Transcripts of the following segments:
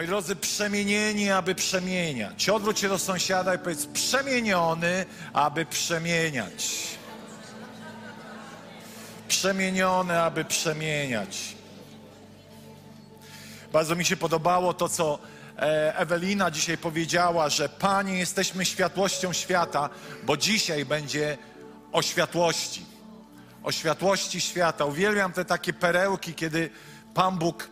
Moi drodzy, przemienieni, aby przemieniać. Odwróć się do sąsiada i powiedz, przemieniony, aby przemieniać. Przemieniony, aby przemieniać. Bardzo mi się podobało to, co e, Ewelina dzisiaj powiedziała, że Panie, jesteśmy światłością świata, bo dzisiaj będzie o światłości. O światłości świata. Uwielbiam te takie perełki, kiedy Pan Bóg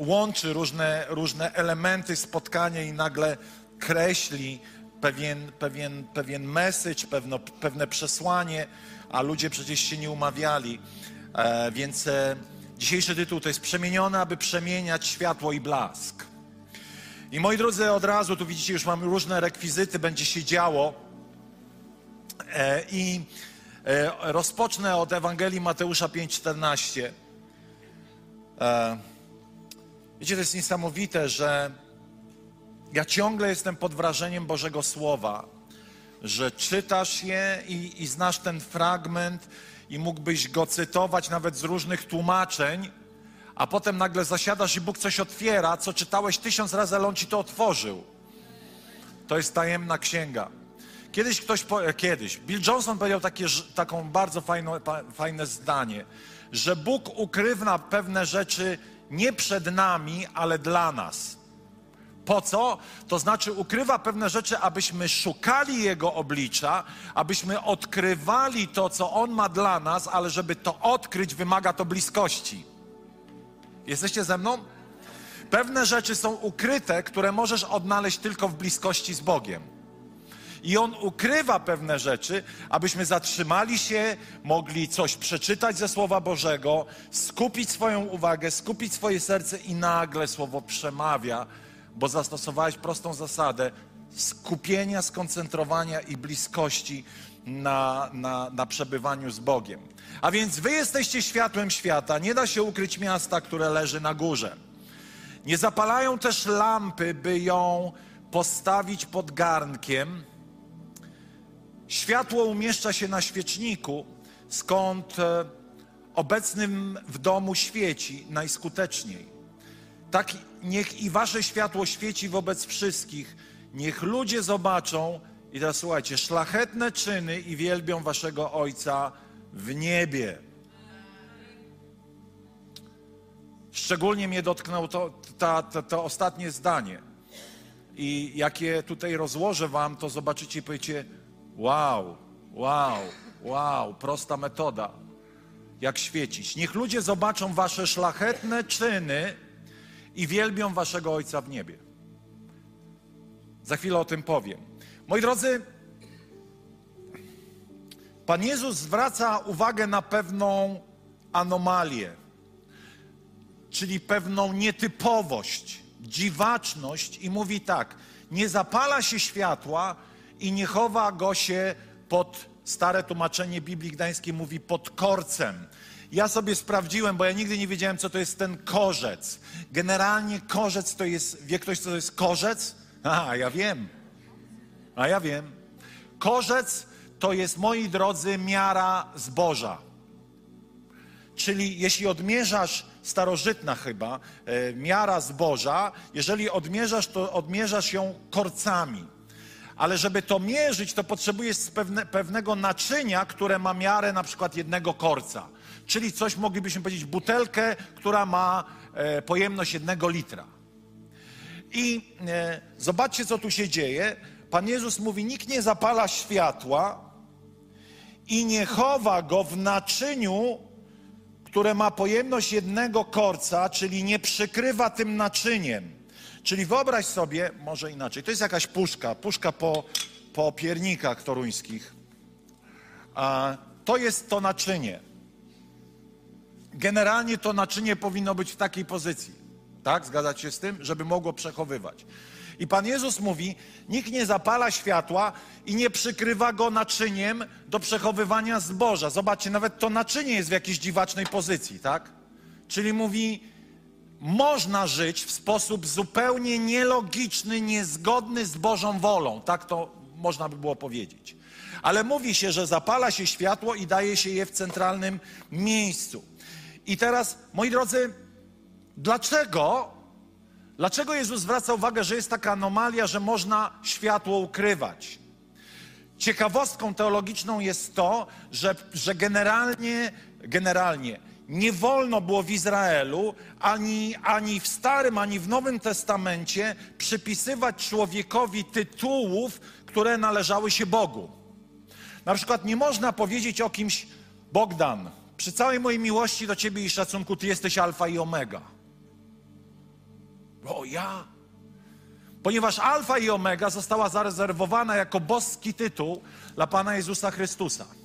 łączy różne, różne elementy spotkania i nagle kreśli pewien, pewien, pewien message, pewno, pewne przesłanie, a ludzie przecież się nie umawiali. E, więc e, dzisiejszy tytuł to jest Przemienione, aby przemieniać światło i blask. I moi drodzy, od razu tu widzicie, już mamy różne rekwizyty, będzie się działo. E, I e, rozpocznę od Ewangelii Mateusza 5,14. E, Wiecie, to jest niesamowite, że ja ciągle jestem pod wrażeniem Bożego Słowa, że czytasz je i, i znasz ten fragment i mógłbyś go cytować nawet z różnych tłumaczeń, a potem nagle zasiadasz i Bóg coś otwiera, co czytałeś tysiąc razy, ale On ci to otworzył. To jest tajemna księga. Kiedyś ktoś, po, kiedyś, Bill Johnson powiedział takie, taką bardzo fajną, fajne zdanie, że Bóg ukrywa pewne rzeczy nie przed nami, ale dla nas. Po co? To znaczy ukrywa pewne rzeczy, abyśmy szukali Jego oblicza, abyśmy odkrywali to, co On ma dla nas, ale żeby to odkryć, wymaga to bliskości. Jesteście ze mną? Pewne rzeczy są ukryte, które możesz odnaleźć tylko w bliskości z Bogiem. I On ukrywa pewne rzeczy, abyśmy zatrzymali się, mogli coś przeczytać ze Słowa Bożego, skupić swoją uwagę, skupić swoje serce i nagle Słowo przemawia, bo zastosowałeś prostą zasadę skupienia, skoncentrowania i bliskości na, na, na przebywaniu z Bogiem. A więc wy jesteście światłem świata. Nie da się ukryć miasta, które leży na górze. Nie zapalają też lampy, by ją postawić pod garnkiem, Światło umieszcza się na świeczniku, skąd e, obecnym w domu świeci najskuteczniej. Tak niech i wasze światło świeci wobec wszystkich. Niech ludzie zobaczą, i teraz słuchajcie, szlachetne czyny i wielbią waszego Ojca w niebie. Szczególnie mnie dotknęło to, to, to ostatnie zdanie. I jakie tutaj rozłożę wam, to zobaczycie i powiecie, Wow, wow, wow, prosta metoda. Jak świecić. Niech ludzie zobaczą wasze szlachetne czyny i wielbią waszego Ojca w niebie. Za chwilę o tym powiem. Moi drodzy, Pan Jezus zwraca uwagę na pewną anomalię, czyli pewną nietypowość, dziwaczność i mówi tak: nie zapala się światła, i nie chowa go się pod, stare tłumaczenie Biblii Gdańskiej mówi pod korcem. Ja sobie sprawdziłem, bo ja nigdy nie wiedziałem, co to jest ten korzec. Generalnie korzec to jest, wie ktoś, co to jest korzec? A, ja wiem. A ja wiem. Korzec to jest, moi drodzy, miara zboża. Czyli jeśli odmierzasz, starożytna chyba, e, miara zboża, jeżeli odmierzasz, to odmierzasz ją korcami ale żeby to mierzyć, to potrzebujesz pewne, pewnego naczynia, które ma miarę na przykład jednego korca. Czyli coś moglibyśmy powiedzieć, butelkę, która ma e, pojemność jednego litra. I e, zobaczcie, co tu się dzieje. Pan Jezus mówi: Nikt nie zapala światła i nie chowa go w naczyniu, które ma pojemność jednego korca, czyli nie przykrywa tym naczyniem Czyli wyobraź sobie, może inaczej, to jest jakaś puszka, puszka po, po piernikach toruńskich. A to jest to naczynie. Generalnie to naczynie powinno być w takiej pozycji. Tak? Zgadzacie się z tym? Żeby mogło przechowywać. I Pan Jezus mówi, nikt nie zapala światła i nie przykrywa go naczyniem do przechowywania zboża. Zobaczcie, nawet to naczynie jest w jakiejś dziwacznej pozycji, tak? Czyli mówi, można żyć w sposób zupełnie nielogiczny, niezgodny z Bożą wolą. Tak to można by było powiedzieć. Ale mówi się, że zapala się światło i daje się je w centralnym miejscu. I teraz, moi drodzy, dlaczego, dlaczego Jezus zwraca uwagę, że jest taka anomalia, że można światło ukrywać? Ciekawostką teologiczną jest to, że, że generalnie, generalnie nie wolno było w Izraelu ani, ani w Starym, ani w Nowym Testamencie przypisywać człowiekowi tytułów, które należały się Bogu. Na przykład nie można powiedzieć o kimś Bogdan, przy całej mojej miłości do Ciebie i szacunku, Ty jesteś alfa i omega. O ja? Ponieważ alfa i omega została zarezerwowana jako boski tytuł dla Pana Jezusa Chrystusa.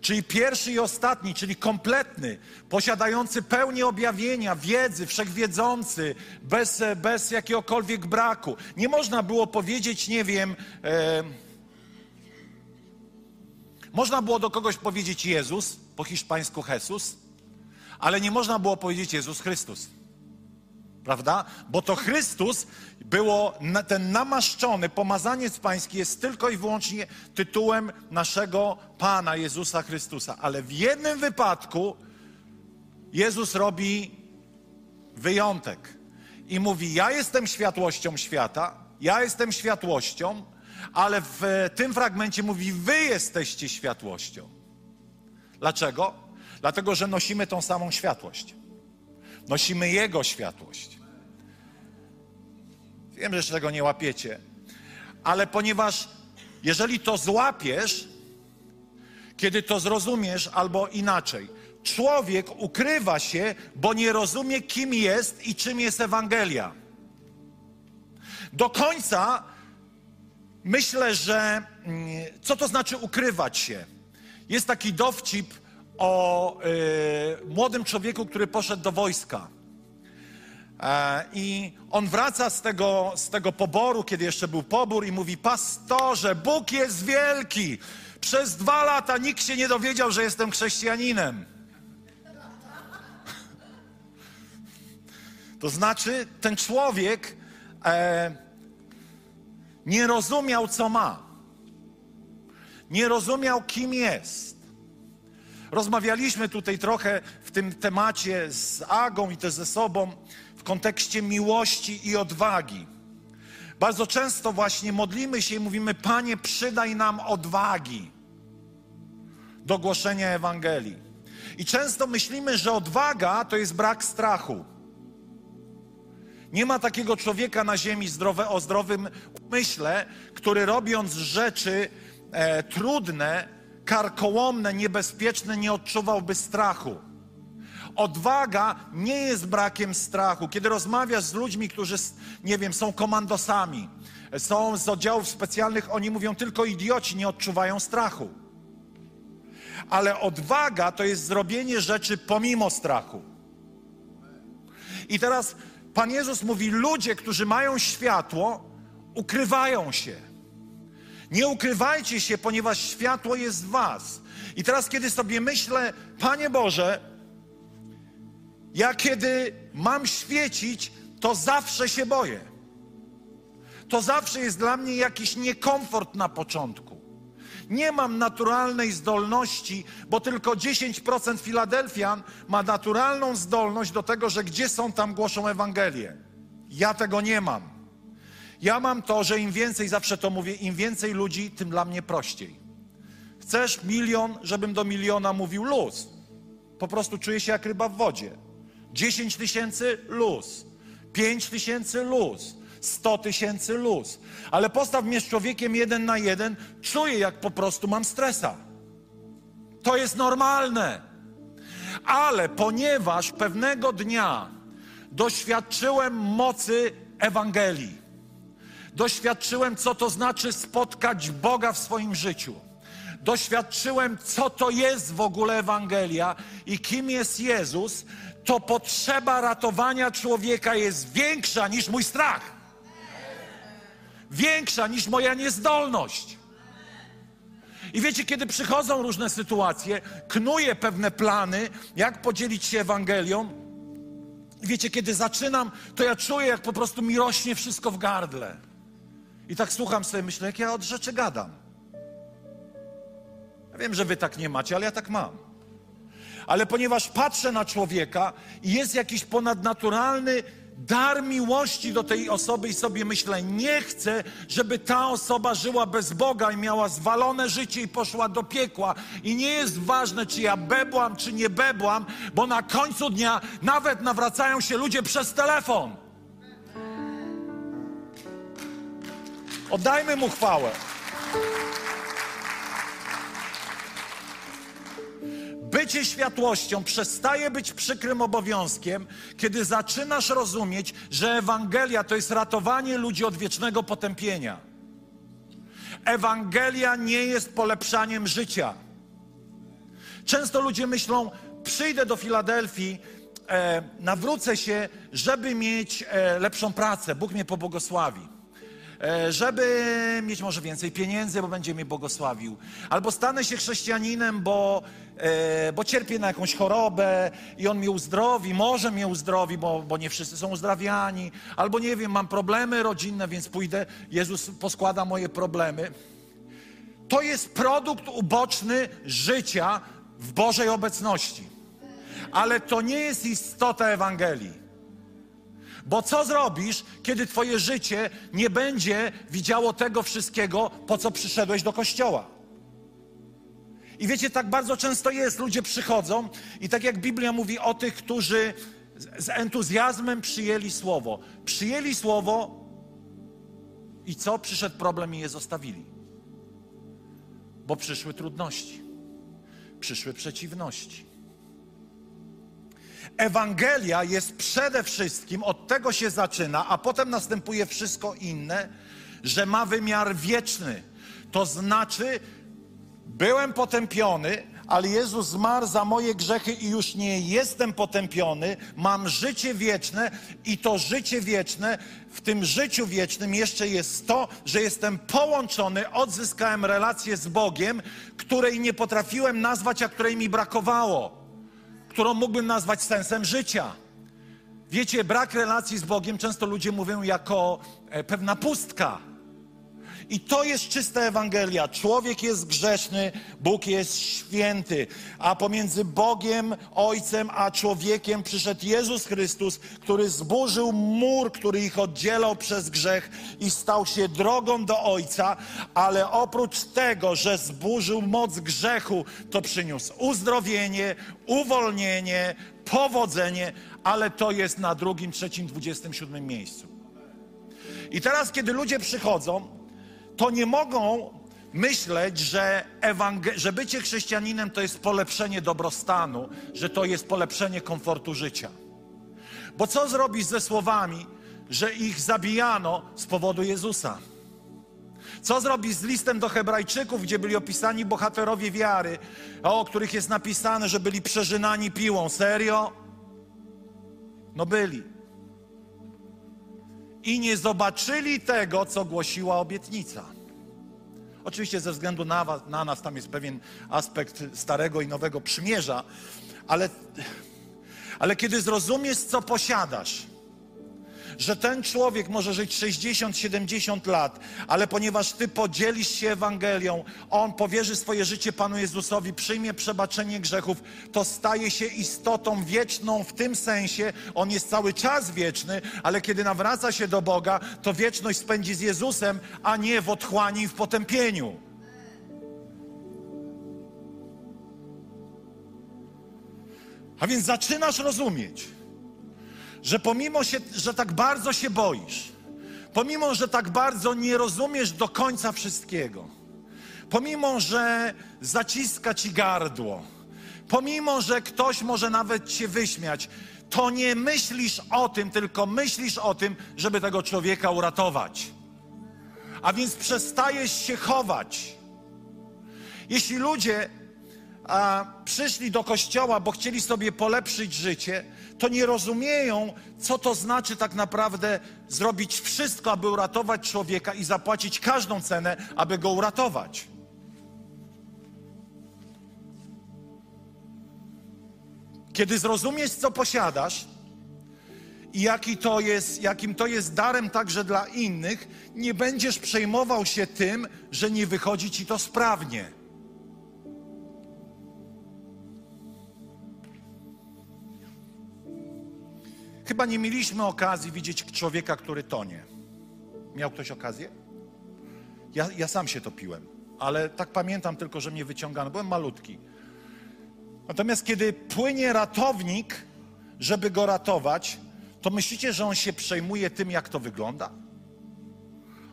Czyli pierwszy i ostatni, czyli kompletny, posiadający pełnię objawienia, wiedzy, wszechwiedzący, bez, bez jakiegokolwiek braku. Nie można było powiedzieć, nie wiem, e, można było do kogoś powiedzieć Jezus, po hiszpańsku Jesus, ale nie można było powiedzieć Jezus Chrystus. Prawda? Bo to Chrystus było, ten namaszczony, pomazaniec pański jest tylko i wyłącznie tytułem naszego Pana Jezusa Chrystusa. Ale w jednym wypadku Jezus robi wyjątek i mówi: Ja jestem światłością świata, ja jestem światłością, ale w tym fragmencie mówi: Wy jesteście światłością. Dlaczego? Dlatego, że nosimy tą samą światłość. Nosimy Jego światłość. Wiem, że tego nie łapiecie, ale ponieważ jeżeli to złapiesz, kiedy to zrozumiesz, albo inaczej, człowiek ukrywa się, bo nie rozumie, kim jest i czym jest Ewangelia. Do końca myślę, że mm, co to znaczy ukrywać się? Jest taki dowcip o y, młodym człowieku, który poszedł do wojska. E, I on wraca z tego, z tego poboru, kiedy jeszcze był pobór, i mówi: Pastorze, Bóg jest wielki. Przez dwa lata nikt się nie dowiedział, że jestem chrześcijaninem. To znaczy, ten człowiek e, nie rozumiał, co ma. Nie rozumiał, kim jest. Rozmawialiśmy tutaj trochę w tym temacie z Agą i też ze sobą w kontekście miłości i odwagi. Bardzo często właśnie modlimy się i mówimy: Panie, przydaj nam odwagi do głoszenia Ewangelii. I często myślimy, że odwaga to jest brak strachu. Nie ma takiego człowieka na ziemi zdrowe, o zdrowym umyśle, który robiąc rzeczy e, trudne, karkołomne, niebezpieczne, nie odczuwałby strachu. Odwaga nie jest brakiem strachu. Kiedy rozmawiasz z ludźmi, którzy, nie wiem, są komandosami, są z oddziałów specjalnych, oni mówią tylko idioci nie odczuwają strachu. Ale odwaga to jest zrobienie rzeczy pomimo strachu. I teraz Pan Jezus mówi: ludzie, którzy mają światło, ukrywają się. Nie ukrywajcie się, ponieważ światło jest w Was. I teraz, kiedy sobie myślę, Panie Boże, ja kiedy mam świecić, to zawsze się boję. To zawsze jest dla mnie jakiś niekomfort na początku. Nie mam naturalnej zdolności, bo tylko 10% Filadelfian ma naturalną zdolność do tego, że gdzie są, tam głoszą Ewangelię. Ja tego nie mam. Ja mam to, że im więcej, zawsze to mówię, im więcej ludzi, tym dla mnie prościej. Chcesz milion, żebym do miliona mówił luz. Po prostu czuję się jak ryba w wodzie. 10 tysięcy luz, 5 tysięcy luz, 100 tysięcy luz. Ale postaw mnie z człowiekiem jeden na jeden, czuję jak po prostu mam stresa. To jest normalne. Ale ponieważ pewnego dnia doświadczyłem mocy Ewangelii, doświadczyłem, co to znaczy spotkać Boga w swoim życiu doświadczyłem, co to jest w ogóle Ewangelia i kim jest Jezus, to potrzeba ratowania człowieka jest większa niż mój strach. Większa niż moja niezdolność. I wiecie, kiedy przychodzą różne sytuacje, knuję pewne plany, jak podzielić się Ewangelią. I wiecie, kiedy zaczynam, to ja czuję, jak po prostu mi rośnie wszystko w gardle. I tak słucham sobie, myślę, jak ja od rzeczy gadam. Ja wiem, że wy tak nie macie, ale ja tak mam. Ale ponieważ patrzę na człowieka i jest jakiś ponadnaturalny dar miłości do tej osoby i sobie myślę, nie chcę, żeby ta osoba żyła bez Boga i miała zwalone życie i poszła do piekła. I nie jest ważne, czy ja bebłam, czy nie bebłam, bo na końcu dnia nawet nawracają się ludzie przez telefon. Oddajmy mu chwałę. Bycie światłością przestaje być przykrym obowiązkiem, kiedy zaczynasz rozumieć, że Ewangelia to jest ratowanie ludzi od wiecznego potępienia. Ewangelia nie jest polepszaniem życia. Często ludzie myślą, przyjdę do Filadelfii, e, nawrócę się, żeby mieć e, lepszą pracę. Bóg mnie pobłogosławi. E, żeby mieć może więcej pieniędzy, bo będzie mnie błogosławił. Albo stanę się chrześcijaninem, bo, e, bo cierpię na jakąś chorobę i On mnie uzdrowi, może mnie uzdrowi, bo, bo nie wszyscy są uzdrawiani. Albo nie wiem, mam problemy rodzinne, więc pójdę, Jezus poskłada moje problemy. To jest produkt uboczny życia w Bożej obecności. Ale to nie jest istota Ewangelii. Bo co zrobisz, kiedy Twoje życie nie będzie widziało tego wszystkiego, po co przyszedłeś do kościoła? I wiecie, tak bardzo często jest, ludzie przychodzą i tak jak Biblia mówi o tych, którzy z entuzjazmem przyjęli słowo. Przyjęli słowo i co? Przyszedł problem i je zostawili. Bo przyszły trudności, przyszły przeciwności. Ewangelia jest przede wszystkim, od tego się zaczyna, a potem następuje wszystko inne, że ma wymiar wieczny. To znaczy, byłem potępiony, ale Jezus zmarł za moje grzechy i już nie jestem potępiony, mam życie wieczne i to życie wieczne, w tym życiu wiecznym jeszcze jest to, że jestem połączony, odzyskałem relację z Bogiem, której nie potrafiłem nazwać, a której mi brakowało którą mógłbym nazwać sensem życia. Wiecie, brak relacji z Bogiem często ludzie mówią jako e, pewna pustka. I to jest czysta Ewangelia. Człowiek jest grzeszny, Bóg jest święty, a pomiędzy Bogiem, Ojcem, a człowiekiem przyszedł Jezus Chrystus, który zburzył mur, który ich oddzielał przez grzech i stał się drogą do Ojca, ale oprócz tego, że zburzył moc grzechu, to przyniósł uzdrowienie, uwolnienie, powodzenie, ale to jest na drugim, trzecim, dwudziestym siódmym miejscu. I teraz, kiedy ludzie przychodzą, to nie mogą myśleć, że, ewangel- że bycie chrześcijaninem to jest polepszenie dobrostanu, że to jest polepszenie komfortu życia. Bo co zrobić ze słowami, że ich zabijano z powodu Jezusa? Co zrobić z listem do Hebrajczyków, gdzie byli opisani bohaterowie wiary, o których jest napisane, że byli przeżynani piłą? Serio? No byli i nie zobaczyli tego, co głosiła obietnica. Oczywiście ze względu na, was, na nas tam jest pewien aspekt starego i nowego przymierza, ale, ale kiedy zrozumiesz, co posiadasz, że ten człowiek może żyć 60-70 lat, ale ponieważ Ty podzielisz się Ewangelią, On powierzy swoje życie Panu Jezusowi, przyjmie przebaczenie grzechów, to staje się istotą wieczną w tym sensie, On jest cały czas wieczny, ale kiedy nawraca się do Boga, to wieczność spędzi z Jezusem, a nie w otchłani i w potępieniu. A więc zaczynasz rozumieć, że pomimo, się, że tak bardzo się boisz, pomimo, że tak bardzo nie rozumiesz do końca wszystkiego, pomimo, że zaciska ci gardło, pomimo, że ktoś może nawet cię wyśmiać, to nie myślisz o tym, tylko myślisz o tym, żeby tego człowieka uratować. A więc przestajesz się chować Jeśli ludzie a, przyszli do kościoła, bo chcieli sobie polepszyć życie, to nie rozumieją, co to znaczy tak naprawdę zrobić wszystko, aby uratować człowieka i zapłacić każdą cenę, aby go uratować. Kiedy zrozumiesz, co posiadasz i jaki to jest, jakim to jest darem także dla innych, nie będziesz przejmował się tym, że nie wychodzi ci to sprawnie. Chyba nie mieliśmy okazji widzieć człowieka, który tonie. Miał ktoś okazję? Ja, ja sam się topiłem, ale tak pamiętam tylko, że mnie wyciągano. Byłem malutki. Natomiast kiedy płynie ratownik, żeby go ratować, to myślicie, że on się przejmuje tym, jak to wygląda?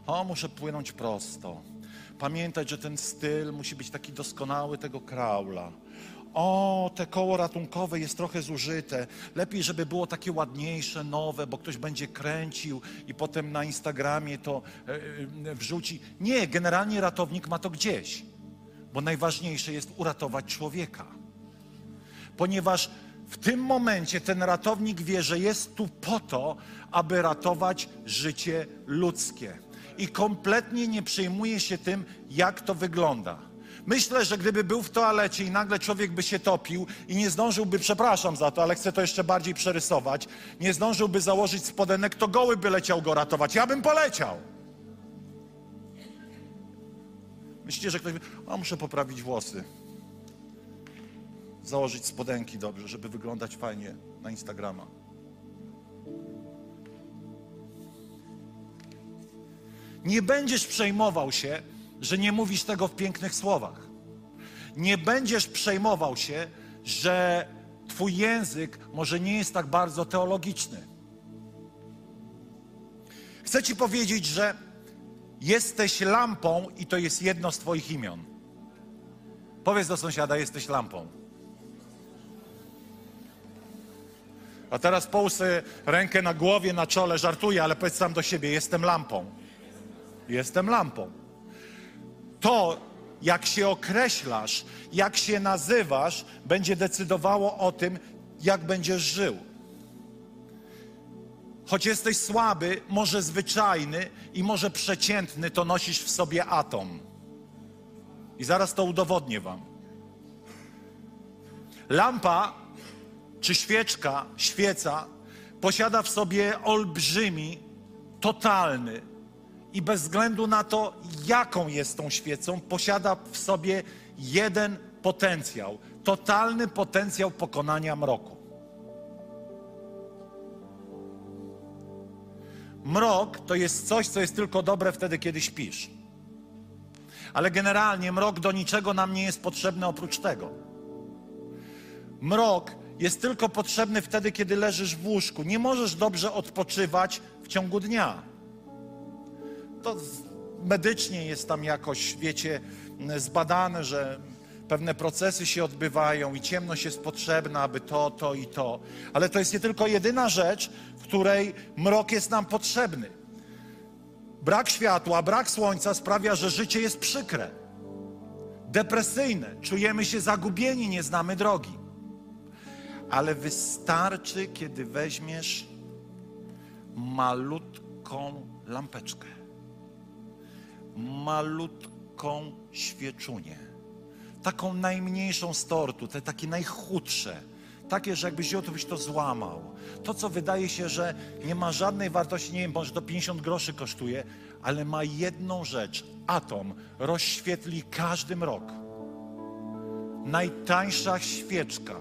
O, muszę płynąć prosto. Pamiętać, że ten styl musi być taki doskonały tego kraula. O, te koło ratunkowe jest trochę zużyte. Lepiej, żeby było takie ładniejsze, nowe, bo ktoś będzie kręcił i potem na Instagramie to e, e, wrzuci. Nie, generalnie ratownik ma to gdzieś, bo najważniejsze jest uratować człowieka. Ponieważ w tym momencie ten ratownik wie, że jest tu po to, aby ratować życie ludzkie. I kompletnie nie przejmuje się tym, jak to wygląda. Myślę, że gdyby był w toalecie i nagle człowiek by się topił i nie zdążyłby, przepraszam za to, ale chcę to jeszcze bardziej przerysować, nie zdążyłby założyć spodenek, to goły by leciał go ratować. Ja bym poleciał. Myślicie, że ktoś by, a muszę poprawić włosy. Założyć spodenki dobrze, żeby wyglądać fajnie na Instagrama. Nie będziesz przejmował się, że nie mówisz tego w pięknych słowach. Nie będziesz przejmował się, że Twój język może nie jest tak bardzo teologiczny. Chcę Ci powiedzieć, że jesteś lampą i to jest jedno z Twoich imion. Powiedz do sąsiada, jesteś lampą. A teraz połóż rękę na głowie, na czole, żartuję, ale powiedz sam do siebie, jestem lampą. Jestem lampą. To, jak się określasz, jak się nazywasz, będzie decydowało o tym, jak będziesz żył. Choć jesteś słaby, może zwyczajny i może przeciętny, to nosisz w sobie atom. I zaraz to udowodnię Wam. Lampa czy świeczka, świeca posiada w sobie olbrzymi, totalny i bez względu na to, jaką jest tą świecą, posiada w sobie jeden potencjał totalny potencjał pokonania mroku. Mrok to jest coś, co jest tylko dobre wtedy, kiedy śpisz. Ale generalnie mrok do niczego nam nie jest potrzebny oprócz tego. Mrok jest tylko potrzebny wtedy, kiedy leżysz w łóżku. Nie możesz dobrze odpoczywać w ciągu dnia. To medycznie jest tam jakoś, wiecie, zbadane, że pewne procesy się odbywają i ciemność jest potrzebna, aby to, to i to. Ale to jest nie tylko jedyna rzecz, w której mrok jest nam potrzebny. Brak światła, brak słońca sprawia, że życie jest przykre, depresyjne, czujemy się zagubieni, nie znamy drogi. Ale wystarczy, kiedy weźmiesz malutką lampeczkę, malutką świeczunię, taką najmniejszą z tortu, te takie najchudsze, takie, że jakbyś wziął, to byś to złamał. To, co wydaje się, że nie ma żadnej wartości, nie wiem, może to 50 groszy kosztuje, ale ma jedną rzecz. Atom rozświetli każdy mrok. Najtańsza świeczka,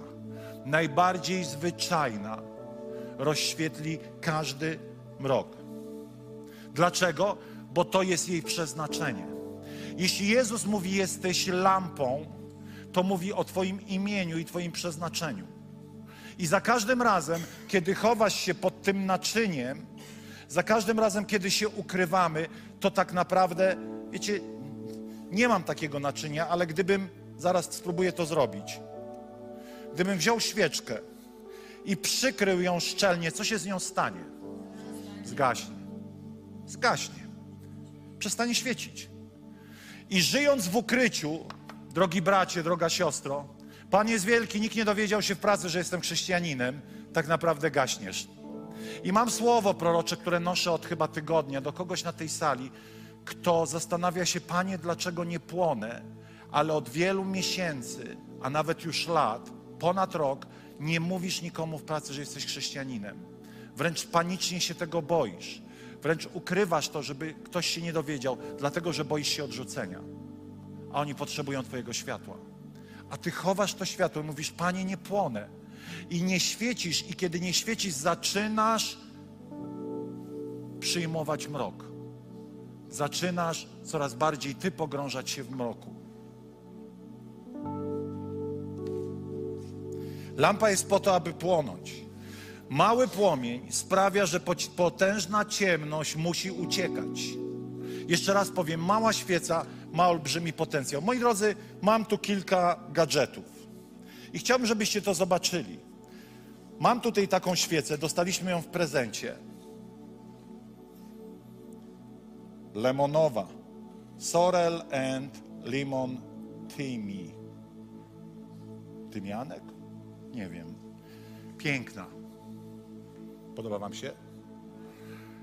najbardziej zwyczajna, rozświetli każdy mrok. Dlaczego? Bo to jest jej przeznaczenie. Jeśli Jezus mówi, jesteś lampą, to mówi o Twoim imieniu i Twoim przeznaczeniu. I za każdym razem, kiedy chowasz się pod tym naczyniem, za każdym razem, kiedy się ukrywamy, to tak naprawdę, wiecie, nie mam takiego naczynia, ale gdybym, zaraz spróbuję to zrobić, gdybym wziął świeczkę i przykrył ją szczelnie, co się z nią stanie? Zgaśnie. Zgaśnie. Przestanie świecić. I żyjąc w ukryciu, Drogi bracie, droga siostro, Pan jest wielki, nikt nie dowiedział się w pracy, że jestem chrześcijaninem, tak naprawdę gaśniesz. I mam słowo prorocze, które noszę od chyba tygodnia do kogoś na tej sali, kto zastanawia się, Panie, dlaczego nie płonę, ale od wielu miesięcy, a nawet już lat, ponad rok, nie mówisz nikomu w pracy, że jesteś chrześcijaninem. Wręcz panicznie się tego boisz. Wręcz ukrywasz to, żeby ktoś się nie dowiedział, dlatego że boisz się odrzucenia. A oni potrzebują Twojego światła. A Ty chowasz to światło i mówisz, Panie, nie płonę. I nie świecisz, i kiedy nie świecisz, zaczynasz przyjmować mrok. Zaczynasz coraz bardziej Ty pogrążać się w mroku. Lampa jest po to, aby płonąć. Mały płomień sprawia, że potężna ciemność musi uciekać. Jeszcze raz powiem, mała świeca ma olbrzymi potencjał. Moi drodzy, mam tu kilka gadżetów i chciałbym, żebyście to zobaczyli. Mam tutaj taką świecę, dostaliśmy ją w prezencie. Lemonowa. Sorel and Lemon Tymi. Tymianek? Nie wiem. Piękna. Podoba Wam się?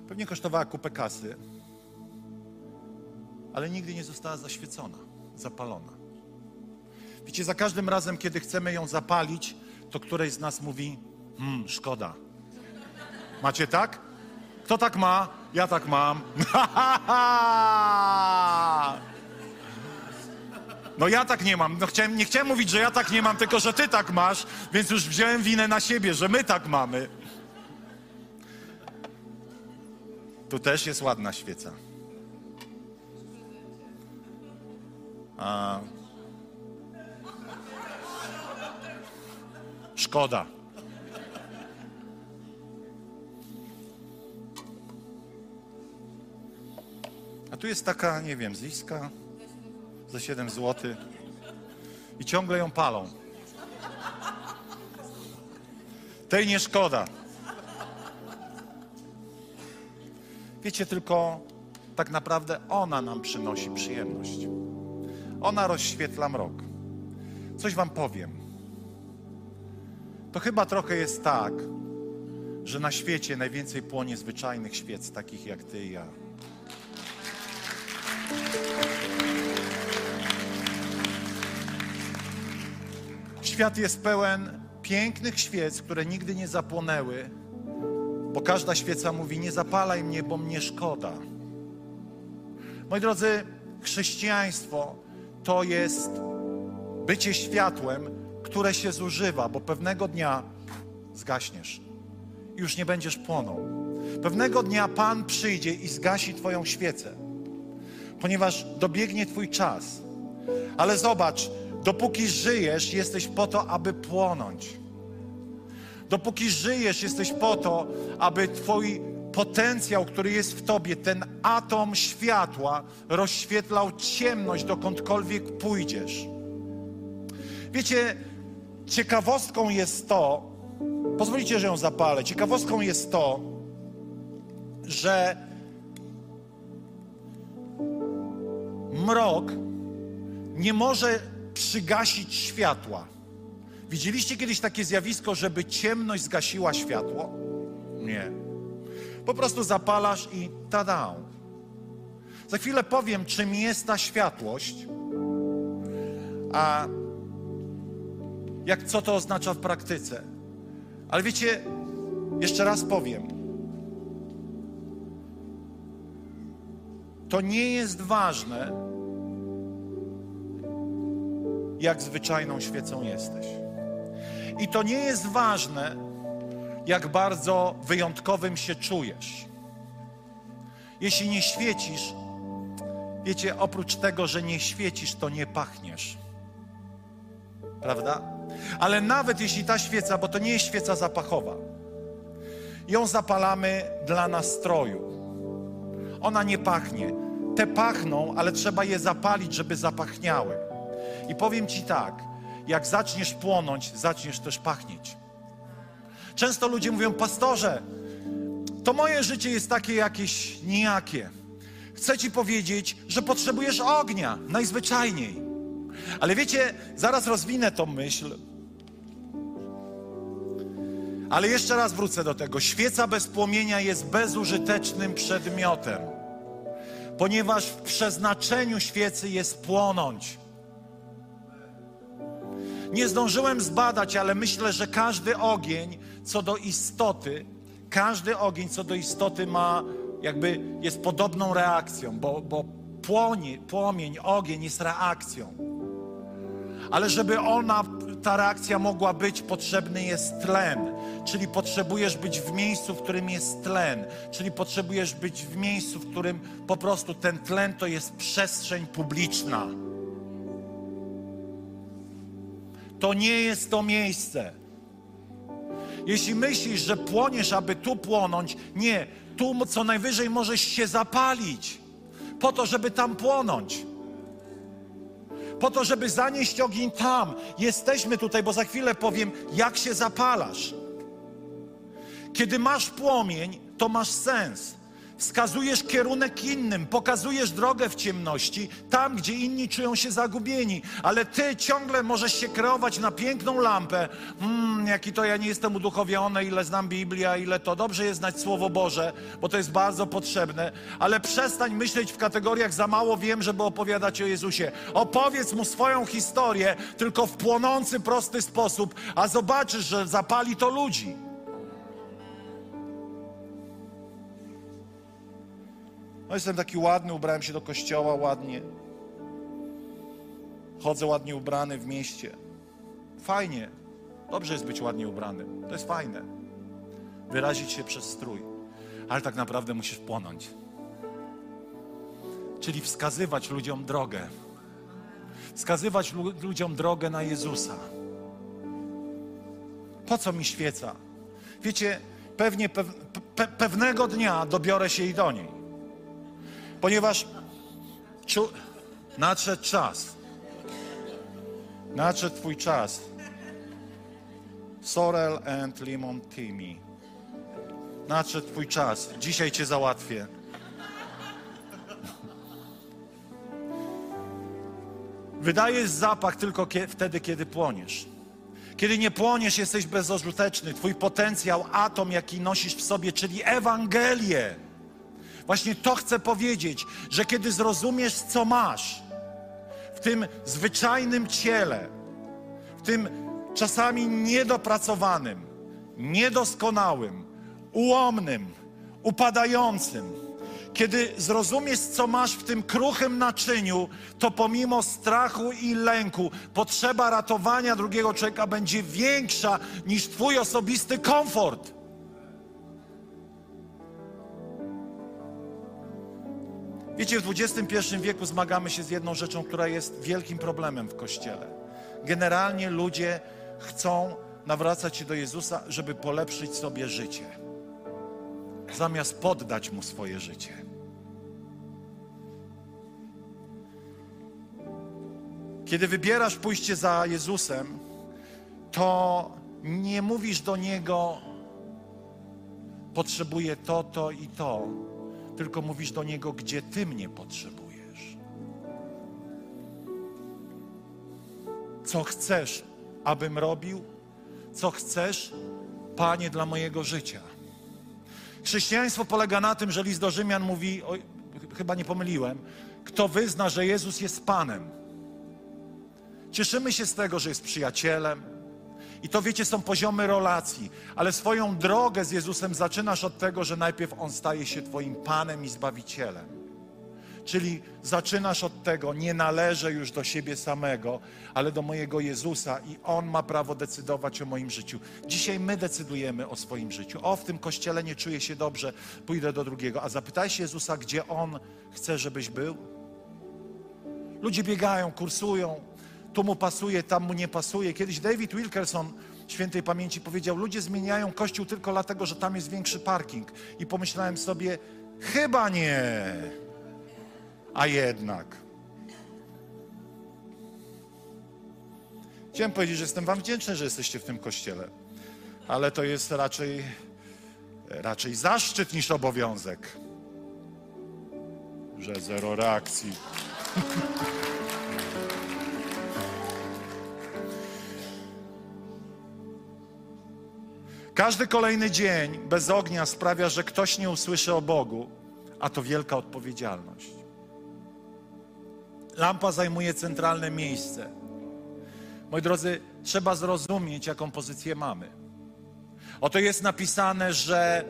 Pewnie kosztowała kupę kasy, ale nigdy nie została zaświecona, zapalona. Wiecie, za każdym razem, kiedy chcemy ją zapalić, to któreś z nas mówi: Hmm, szkoda. Macie tak? Kto tak ma? Ja tak mam. No ja tak nie mam. No chciałem, nie chciałem mówić, że ja tak nie mam, tylko że ty tak masz, więc już wziąłem winę na siebie, że my tak mamy. Tu też jest ładna świeca. A... Szkoda. A tu jest taka, nie wiem, ziska za 7 zł i ciągle ją palą. Tej nie szkoda. Wiecie, tylko tak naprawdę ona nam przynosi przyjemność. Ona rozświetla mrok. Coś wam powiem. To chyba trochę jest tak, że na świecie najwięcej płonie zwyczajnych świec, takich jak ty i ja. Świat jest pełen pięknych świec, które nigdy nie zapłonęły, bo każda świeca mówi: Nie zapalaj mnie, bo mnie szkoda. Moi drodzy, chrześcijaństwo to jest bycie światłem, które się zużywa, bo pewnego dnia zgaśniesz już nie będziesz płonął. Pewnego dnia Pan przyjdzie i zgasi Twoją świecę, ponieważ dobiegnie Twój czas. Ale zobacz, dopóki żyjesz, jesteś po to, aby płonąć. Dopóki żyjesz, jesteś po to, aby Twój potencjał, który jest w Tobie, ten atom światła, rozświetlał ciemność, dokądkolwiek pójdziesz. Wiecie, ciekawostką jest to, pozwolicie, że ją zapalę, ciekawostką jest to, że mrok nie może przygasić światła. Widzieliście kiedyś takie zjawisko, żeby ciemność zgasiła światło? Nie. Po prostu zapalasz i tada. Za chwilę powiem, czym jest ta światłość, a jak co to oznacza w praktyce. Ale wiecie, jeszcze raz powiem. To nie jest ważne, jak zwyczajną świecą jesteś. I to nie jest ważne, jak bardzo wyjątkowym się czujesz. Jeśli nie świecisz, wiecie, oprócz tego, że nie świecisz, to nie pachniesz. Prawda? Ale nawet jeśli ta świeca, bo to nie jest świeca zapachowa, ją zapalamy dla nastroju. Ona nie pachnie. Te pachną, ale trzeba je zapalić, żeby zapachniały. I powiem Ci tak, jak zaczniesz płonąć, zaczniesz też pachnieć. Często ludzie mówią, pastorze, to moje życie jest takie jakieś nijakie. Chcę Ci powiedzieć, że potrzebujesz ognia, najzwyczajniej. Ale wiecie, zaraz rozwinę tą myśl. Ale jeszcze raz wrócę do tego. Świeca bez płomienia jest bezużytecznym przedmiotem, ponieważ w przeznaczeniu świecy jest płonąć. Nie zdążyłem zbadać, ale myślę, że każdy ogień co do istoty, każdy ogień co do istoty ma, jakby jest podobną reakcją, bo, bo płonie, płomień, ogień jest reakcją. Ale żeby ona, ta reakcja mogła być, potrzebny jest tlen. Czyli potrzebujesz być w miejscu, w którym jest tlen. Czyli potrzebujesz być w miejscu, w którym po prostu ten tlen to jest przestrzeń publiczna. To nie jest to miejsce. Jeśli myślisz, że płoniesz, aby tu płonąć, nie. Tu co najwyżej możesz się zapalić, po to, żeby tam płonąć. Po to, żeby zanieść ogień tam. Jesteśmy tutaj, bo za chwilę powiem, jak się zapalasz. Kiedy masz płomień, to masz sens. Wskazujesz kierunek innym, pokazujesz drogę w ciemności, tam gdzie inni czują się zagubieni, ale ty ciągle możesz się kreować na piękną lampę. Hmm, jaki to ja nie jestem uduchowiony, ile znam Biblia, ile to dobrze jest znać Słowo Boże, bo to jest bardzo potrzebne, ale przestań myśleć w kategoriach za mało wiem, żeby opowiadać o Jezusie. Opowiedz mu swoją historię, tylko w płonący, prosty sposób, a zobaczysz, że zapali to ludzi. No jestem taki ładny, ubrałem się do kościoła ładnie. Chodzę ładnie ubrany w mieście. Fajnie. Dobrze jest być ładnie ubranym. To jest fajne. Wyrazić się przez strój. Ale tak naprawdę musisz płonąć. Czyli wskazywać ludziom drogę. Wskazywać lu ludziom drogę na Jezusa. Po co mi świeca? Wiecie, pewnie pe pe pewnego dnia dobiorę się i do niej ponieważ nadszedł czas. Nadszedł Twój czas. Sorel and Limon Timmy. Nadszedł Twój czas. Dzisiaj Cię załatwię. Wydajesz zapach tylko wtedy, kiedy płoniesz. Kiedy nie płoniesz, jesteś bezużyteczny. Twój potencjał, atom, jaki nosisz w sobie, czyli Ewangelię Właśnie to chcę powiedzieć, że kiedy zrozumiesz, co masz w tym zwyczajnym ciele, w tym czasami niedopracowanym, niedoskonałym, ułomnym, upadającym, kiedy zrozumiesz, co masz w tym kruchym naczyniu, to pomimo strachu i lęku, potrzeba ratowania drugiego człowieka będzie większa niż Twój osobisty komfort. Wiecie, w XXI wieku zmagamy się z jedną rzeczą, która jest wielkim problemem w Kościele. Generalnie ludzie chcą nawracać się do Jezusa, żeby polepszyć sobie życie, zamiast poddać Mu swoje życie. Kiedy wybierasz pójście za Jezusem, to nie mówisz do Niego, potrzebuję to, to i to, tylko mówisz do Niego, gdzie Ty mnie potrzebujesz. Co chcesz, abym robił? Co chcesz, Panie, dla mojego życia? Chrześcijaństwo polega na tym, że list do Rzymian mówi, oj, chyba nie pomyliłem, kto wyzna, że Jezus jest Panem. Cieszymy się z tego, że jest przyjacielem, i to wiecie, są poziomy relacji, ale swoją drogę z Jezusem zaczynasz od tego, że najpierw On staje się Twoim Panem i Zbawicielem. Czyli zaczynasz od tego, nie należę już do siebie samego, ale do mojego Jezusa i On ma prawo decydować o moim życiu. Dzisiaj my decydujemy o swoim życiu. O, w tym kościele nie czuję się dobrze, pójdę do drugiego. A zapytaj się Jezusa, gdzie On chce, żebyś był? Ludzie biegają, kursują, tu mu pasuje, tam mu nie pasuje. Kiedyś David Wilkerson świętej pamięci powiedział: Ludzie zmieniają kościół tylko dlatego, że tam jest większy parking. I pomyślałem sobie: Chyba nie. A jednak. Chciałem powiedzieć, że jestem Wam wdzięczny, że jesteście w tym kościele, ale to jest raczej, raczej zaszczyt niż obowiązek. Że zero reakcji. Każdy kolejny dzień bez ognia sprawia, że ktoś nie usłyszy o Bogu, a to wielka odpowiedzialność. Lampa zajmuje centralne miejsce. Moi drodzy, trzeba zrozumieć, jaką pozycję mamy. Oto jest napisane, że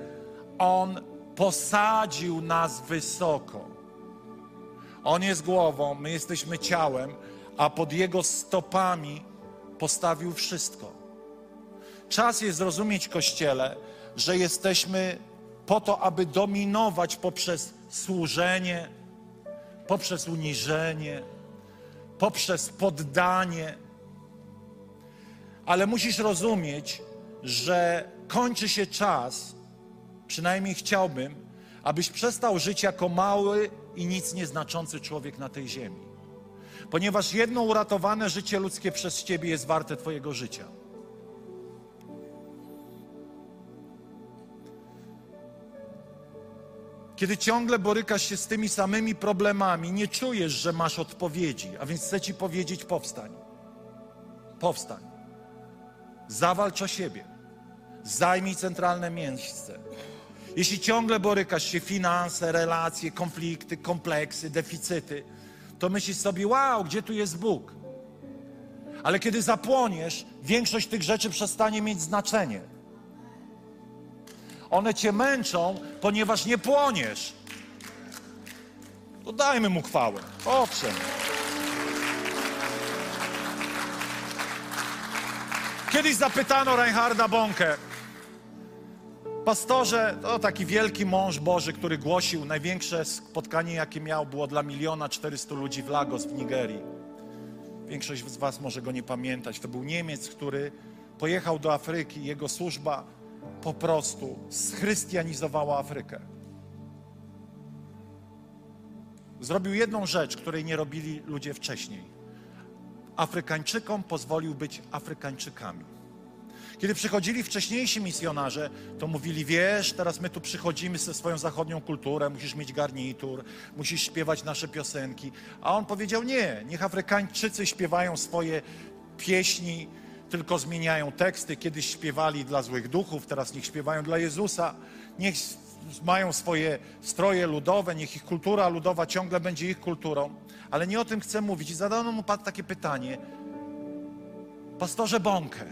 On posadził nas wysoko. On jest głową, my jesteśmy ciałem, a pod Jego stopami postawił wszystko. Czas jest zrozumieć, Kościele, że jesteśmy po to, aby dominować poprzez służenie, poprzez uniżenie, poprzez poddanie. Ale musisz rozumieć, że kończy się czas, przynajmniej chciałbym, abyś przestał żyć jako mały i nic nieznaczący człowiek na tej ziemi. Ponieważ jedno uratowane życie ludzkie przez Ciebie jest warte Twojego życia. Kiedy ciągle borykasz się z tymi samymi problemami, nie czujesz, że masz odpowiedzi, a więc chcę Ci powiedzieć: powstań. Powstań. Zawalcz o siebie. Zajmij centralne miejsce. Jeśli ciągle borykasz się finanse, relacje, konflikty, kompleksy, deficyty, to myślisz sobie: wow, gdzie tu jest Bóg? Ale kiedy zapłoniesz, większość tych rzeczy przestanie mieć znaczenie. One cię męczą, ponieważ nie płoniesz. To dajmy mu chwałę. Owszem. Kiedyś zapytano Reinharda Bonkę, pastorze, to taki wielki mąż Boży, który głosił, największe spotkanie, jakie miał, było dla miliona czterystu ludzi w Lagos w Nigerii. Większość z Was może go nie pamiętać. To był Niemiec, który pojechał do Afryki. Jego służba po prostu schrystianizowała Afrykę. Zrobił jedną rzecz, której nie robili ludzie wcześniej. Afrykańczykom pozwolił być Afrykańczykami. Kiedy przychodzili wcześniejsi misjonarze, to mówili: Wiesz, teraz my tu przychodzimy ze swoją zachodnią kulturą, musisz mieć garnitur, musisz śpiewać nasze piosenki. A on powiedział: Nie, niech Afrykańczycy śpiewają swoje pieśni, tylko zmieniają teksty. Kiedyś śpiewali dla złych duchów, teraz niech śpiewają dla Jezusa. Niech mają swoje stroje ludowe, niech ich kultura ludowa ciągle będzie ich kulturą. Ale nie o tym chcę mówić. I zadano mu takie pytanie. Pastorze Bąkę,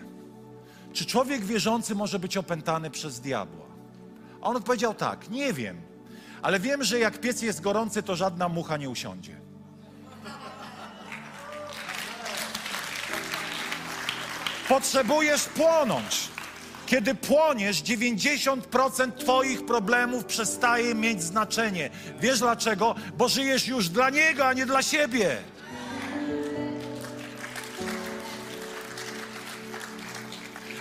czy człowiek wierzący może być opętany przez diabła? A on odpowiedział tak, nie wiem, ale wiem, że jak piec jest gorący, to żadna mucha nie usiądzie. Potrzebujesz płonąć. Kiedy płoniesz, 90% Twoich problemów przestaje mieć znaczenie. Wiesz dlaczego? Bo żyjesz już dla Niego, a nie dla siebie.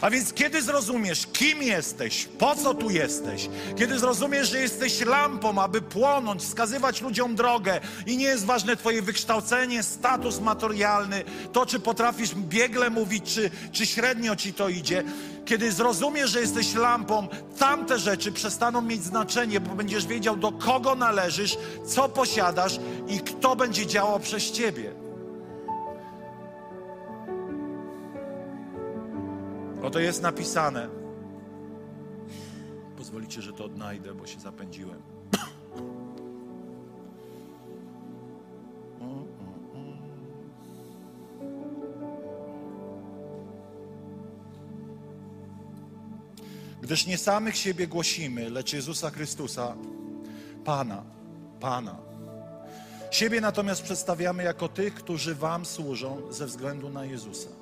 A więc kiedy zrozumiesz, kim jesteś, po co tu jesteś, kiedy zrozumiesz, że jesteś lampą, aby płonąć, wskazywać ludziom drogę i nie jest ważne Twoje wykształcenie, status materialny, to czy potrafisz biegle mówić, czy, czy średnio Ci to idzie, kiedy zrozumiesz, że jesteś lampą, tamte rzeczy przestaną mieć znaczenie, bo będziesz wiedział, do kogo należysz, co posiadasz i kto będzie działał przez Ciebie. Oto jest napisane. Pozwolicie, że to odnajdę, bo się zapędziłem. Gdyż nie samych siebie głosimy, lecz Jezusa Chrystusa, Pana, Pana. Siebie natomiast przedstawiamy jako tych, którzy Wam służą ze względu na Jezusa.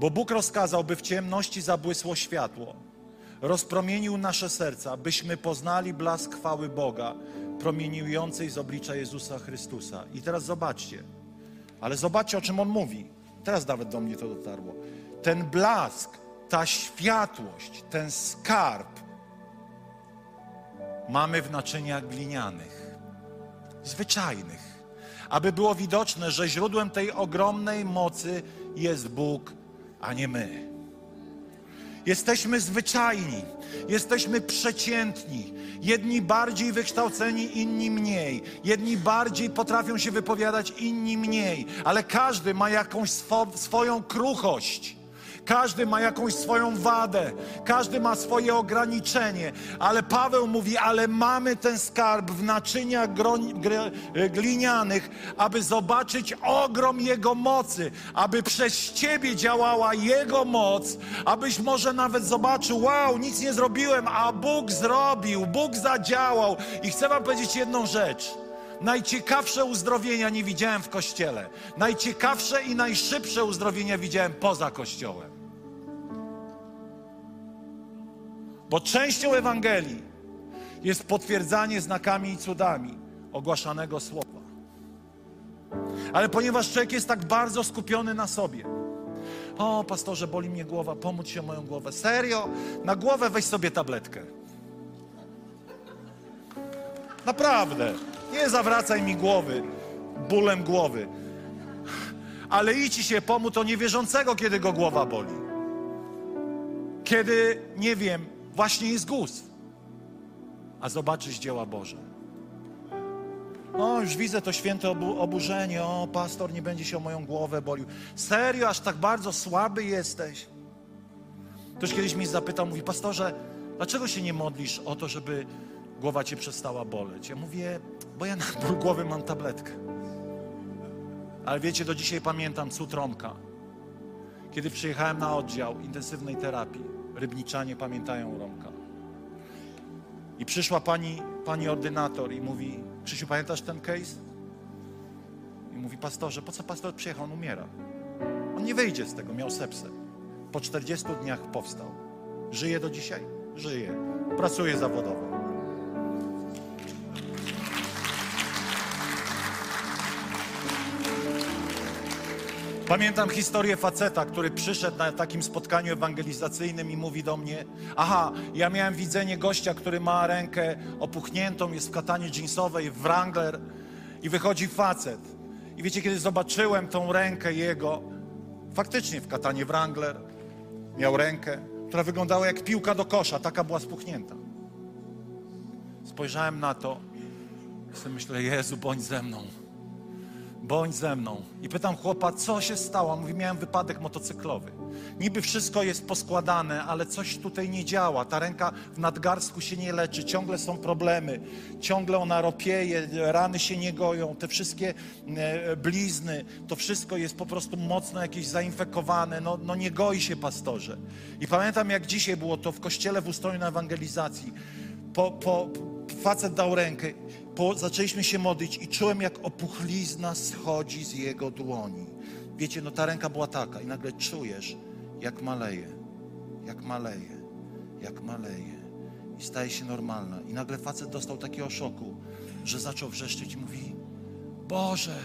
Bo Bóg rozkazał, by w ciemności zabłysło światło. Rozpromienił nasze serca, byśmy poznali blask chwały Boga, promieniującej z oblicza Jezusa Chrystusa. I teraz zobaczcie, ale zobaczcie, o czym On mówi. Teraz nawet do mnie to dotarło. Ten blask, ta światłość, ten skarb mamy w naczyniach glinianych, zwyczajnych, aby było widoczne, że źródłem tej ogromnej mocy jest Bóg a nie my. Jesteśmy zwyczajni, jesteśmy przeciętni. Jedni bardziej wykształceni, inni mniej. Jedni bardziej potrafią się wypowiadać, inni mniej. Ale każdy ma jakąś swo swoją kruchość. Każdy ma jakąś swoją wadę, każdy ma swoje ograniczenie, ale Paweł mówi, ale mamy ten skarb w naczyniach gr, glinianych, aby zobaczyć ogrom Jego mocy, aby przez Ciebie działała Jego moc, abyś może nawet zobaczył, wow, nic nie zrobiłem, a Bóg zrobił, Bóg zadziałał. I chcę Wam powiedzieć jedną rzecz. Najciekawsze uzdrowienia nie widziałem w kościele. Najciekawsze i najszybsze uzdrowienia widziałem poza kościołem. Bo częścią Ewangelii jest potwierdzanie znakami i cudami ogłaszanego słowa. Ale ponieważ człowiek jest tak bardzo skupiony na sobie, o pastorze, boli mnie głowa, pomóc się moją głowę. Serio? Na głowę weź sobie tabletkę. Naprawdę. Nie zawracaj mi głowy bólem głowy. Ale idź się pomóc o niewierzącego, kiedy go głowa boli. Kiedy, nie wiem, właśnie jest guz. A zobaczysz dzieła Boże. O, już widzę to święte obu oburzenie. O, pastor nie będzie się o moją głowę bolił. Serio, aż tak bardzo słaby jesteś? Ktoś kiedyś mnie zapytał, mówi, pastorze, dlaczego się nie modlisz o to, żeby głowa cię przestała boleć? Ja mówię, bo ja na ból głowy mam tabletkę. Ale wiecie, do dzisiaj pamiętam cud Romka. Kiedy przyjechałem na oddział intensywnej terapii, rybniczanie pamiętają Romka. I przyszła pani, pani ordynator i mówi, Krzysiu, pamiętasz ten case? I mówi, pastorze, po co pastor przyjechał? On umiera. On nie wyjdzie z tego, miał sepsę. Po 40 dniach powstał. Żyje do dzisiaj? Żyje. Pracuje zawodowo. Pamiętam historię faceta, który przyszedł na takim spotkaniu ewangelizacyjnym i mówi do mnie: Aha, ja miałem widzenie gościa, który ma rękę opuchniętą, jest w katanie jeansowej, w Wrangler i wychodzi facet. I wiecie, kiedy zobaczyłem tą rękę jego, faktycznie w katanie Wrangler, miał rękę, która wyglądała jak piłka do kosza, taka była spuchnięta. Spojrzałem na to i myślę: Jezu, bądź ze mną bądź ze mną. I pytam chłopa, co się stało? Mówi, miałem wypadek motocyklowy. Niby wszystko jest poskładane, ale coś tutaj nie działa. Ta ręka w nadgarstku się nie leczy, ciągle są problemy, ciągle ona ropieje, rany się nie goją, te wszystkie e, blizny, to wszystko jest po prostu mocno jakieś zainfekowane, no, no nie goi się pastorze. I pamiętam, jak dzisiaj było to w kościele w ustroju na ewangelizacji. Po, po, facet dał rękę po, zaczęliśmy się modlić i czułem, jak opuchlizna schodzi z jego dłoni. Wiecie, no ta ręka była taka i nagle czujesz, jak maleje, jak maleje, jak maleje i staje się normalna. I nagle facet dostał takiego szoku, że zaczął wrzeszczeć i mówi, Boże,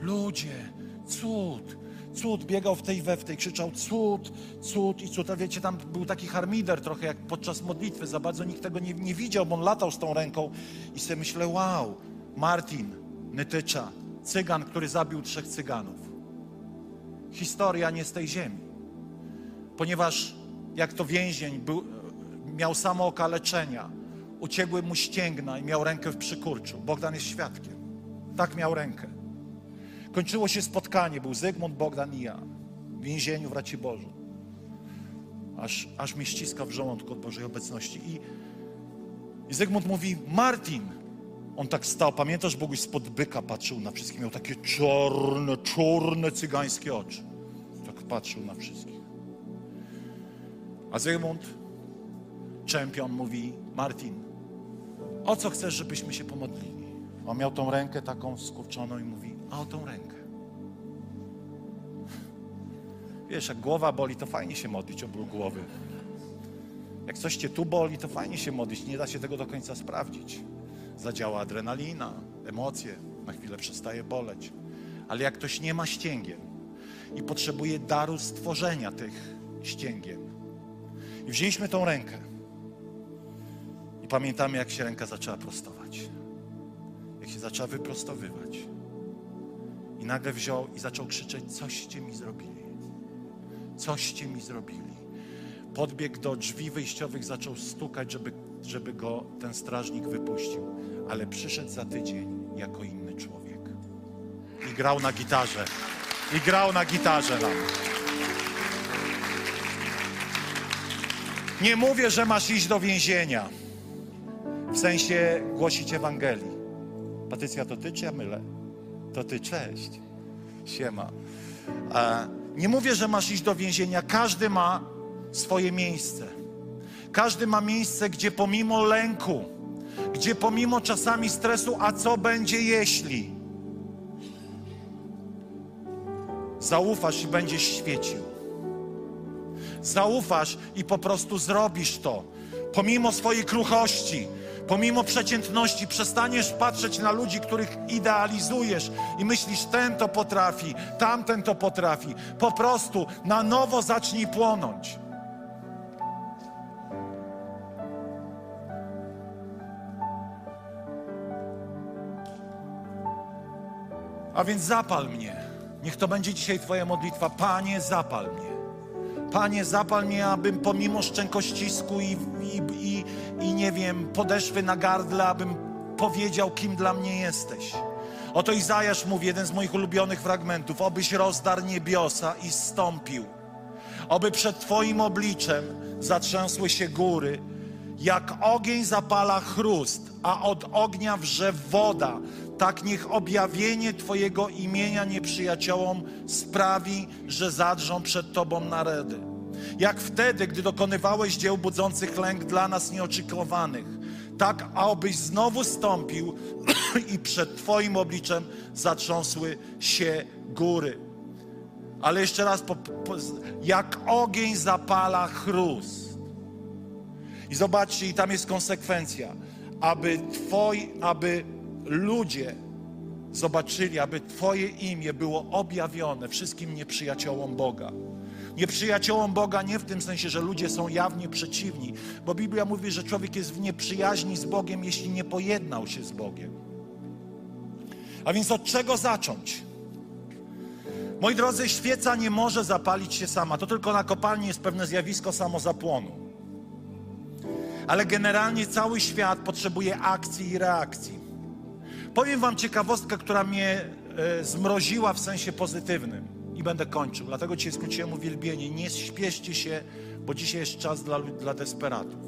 ludzie, cud, cud, biegał w tej we w tej, krzyczał cud, cud i cud. A wiecie, tam był taki harmider trochę jak podczas modlitwy, za bardzo nikt tego nie, nie widział, bo on latał z tą ręką i sobie myślę, wow, Martin, Nytycza, cygan, który zabił trzech cyganów. Historia nie z tej ziemi. Ponieważ jak to więzień był, miał samo okaleczenia, uciekły mu ścięgna i miał rękę w przykurczu. Bogdan jest świadkiem. Tak miał rękę. Kończyło się spotkanie, był Zygmunt, Bogdan i ja w więzieniu w Raciborzu. Aż, aż mnie ściska w żołądku od Bożej obecności. I, I Zygmunt mówi, Martin, on tak stał, pamiętasz, Boguś spod byka patrzył na wszystkich, miał takie czarne, czarne cygańskie oczy. Tak patrzył na wszystkich. A Zygmunt, czempion, mówi, Martin, o co chcesz, żebyśmy się pomodlili? On miał tą rękę taką skurczoną i mówi, a o tą rękę. Wiesz, jak głowa boli, to fajnie się modlić o ból głowy. Jak coś cię tu boli, to fajnie się modlić. Nie da się tego do końca sprawdzić. Zadziała adrenalina, emocje, na chwilę przestaje boleć. Ale jak ktoś nie ma ścięgien i potrzebuje daru stworzenia tych ścięgien. I wzięliśmy tą rękę. I pamiętamy, jak się ręka zaczęła prostować. Jak się zaczęła wyprostowywać. I nagle wziął i zaczął krzyczeć: Coście mi zrobili? Coście mi zrobili? Podbiegł do drzwi wyjściowych, zaczął stukać, żeby, żeby go ten strażnik wypuścił. Ale przyszedł za tydzień jako inny człowiek. I grał na gitarze. I grał na gitarze nam. Nie mówię, że masz iść do więzienia. W sensie głosić Ewangelii. Patrycja, to ty czy ja mylę? To ty, cześć. Siema. Nie mówię, że masz iść do więzienia. Każdy ma swoje miejsce. Każdy ma miejsce, gdzie pomimo lęku, gdzie pomimo czasami stresu, a co będzie jeśli? Zaufasz i będziesz świecił. Zaufasz i po prostu zrobisz to. Pomimo swojej kruchości, pomimo przeciętności, przestaniesz patrzeć na ludzi, których idealizujesz i myślisz, ten to potrafi, tamten to potrafi. Po prostu na nowo zacznij płonąć. A więc zapal mnie. Niech to będzie dzisiaj Twoja modlitwa. Panie, zapal mnie. Panie, zapal mnie, abym pomimo szczękościsku i, i, i, i nie wiem, podeszwy na gardle, abym powiedział, kim dla mnie jesteś. Oto Izajasz mówi, jeden z moich ulubionych fragmentów, obyś rozdarł niebiosa i stąpił. Oby przed Twoim obliczem zatrzęsły się góry, jak ogień zapala chrust, a od ognia wrze woda, tak niech objawienie Twojego imienia nieprzyjaciołom sprawi, że zadrżą przed Tobą narody. Jak wtedy, gdy dokonywałeś dzieł budzących lęk dla nas nieoczekiwanych, tak abyś znowu stąpił i przed Twoim obliczem zatrząsły się góry. Ale jeszcze raz, po, po, jak ogień zapala chrust. I zobaczcie, i tam jest konsekwencja, aby Twoi, aby ludzie zobaczyli, aby Twoje imię było objawione wszystkim nieprzyjaciołom Boga. Nieprzyjaciołom Boga nie w tym sensie, że ludzie są jawnie przeciwni, bo Biblia mówi, że człowiek jest w nieprzyjaźni z Bogiem, jeśli nie pojednał się z Bogiem. A więc od czego zacząć? Moi drodzy, świeca nie może zapalić się sama. To tylko na kopalni jest pewne zjawisko samozapłonu. Ale generalnie cały świat potrzebuje akcji i reakcji. Powiem Wam ciekawostkę, która mnie e, zmroziła w sensie pozytywnym i będę kończył. Dlatego dzisiaj skróciłem uwielbienie. Nie śpieszcie się, bo dzisiaj jest czas dla, dla desperatów.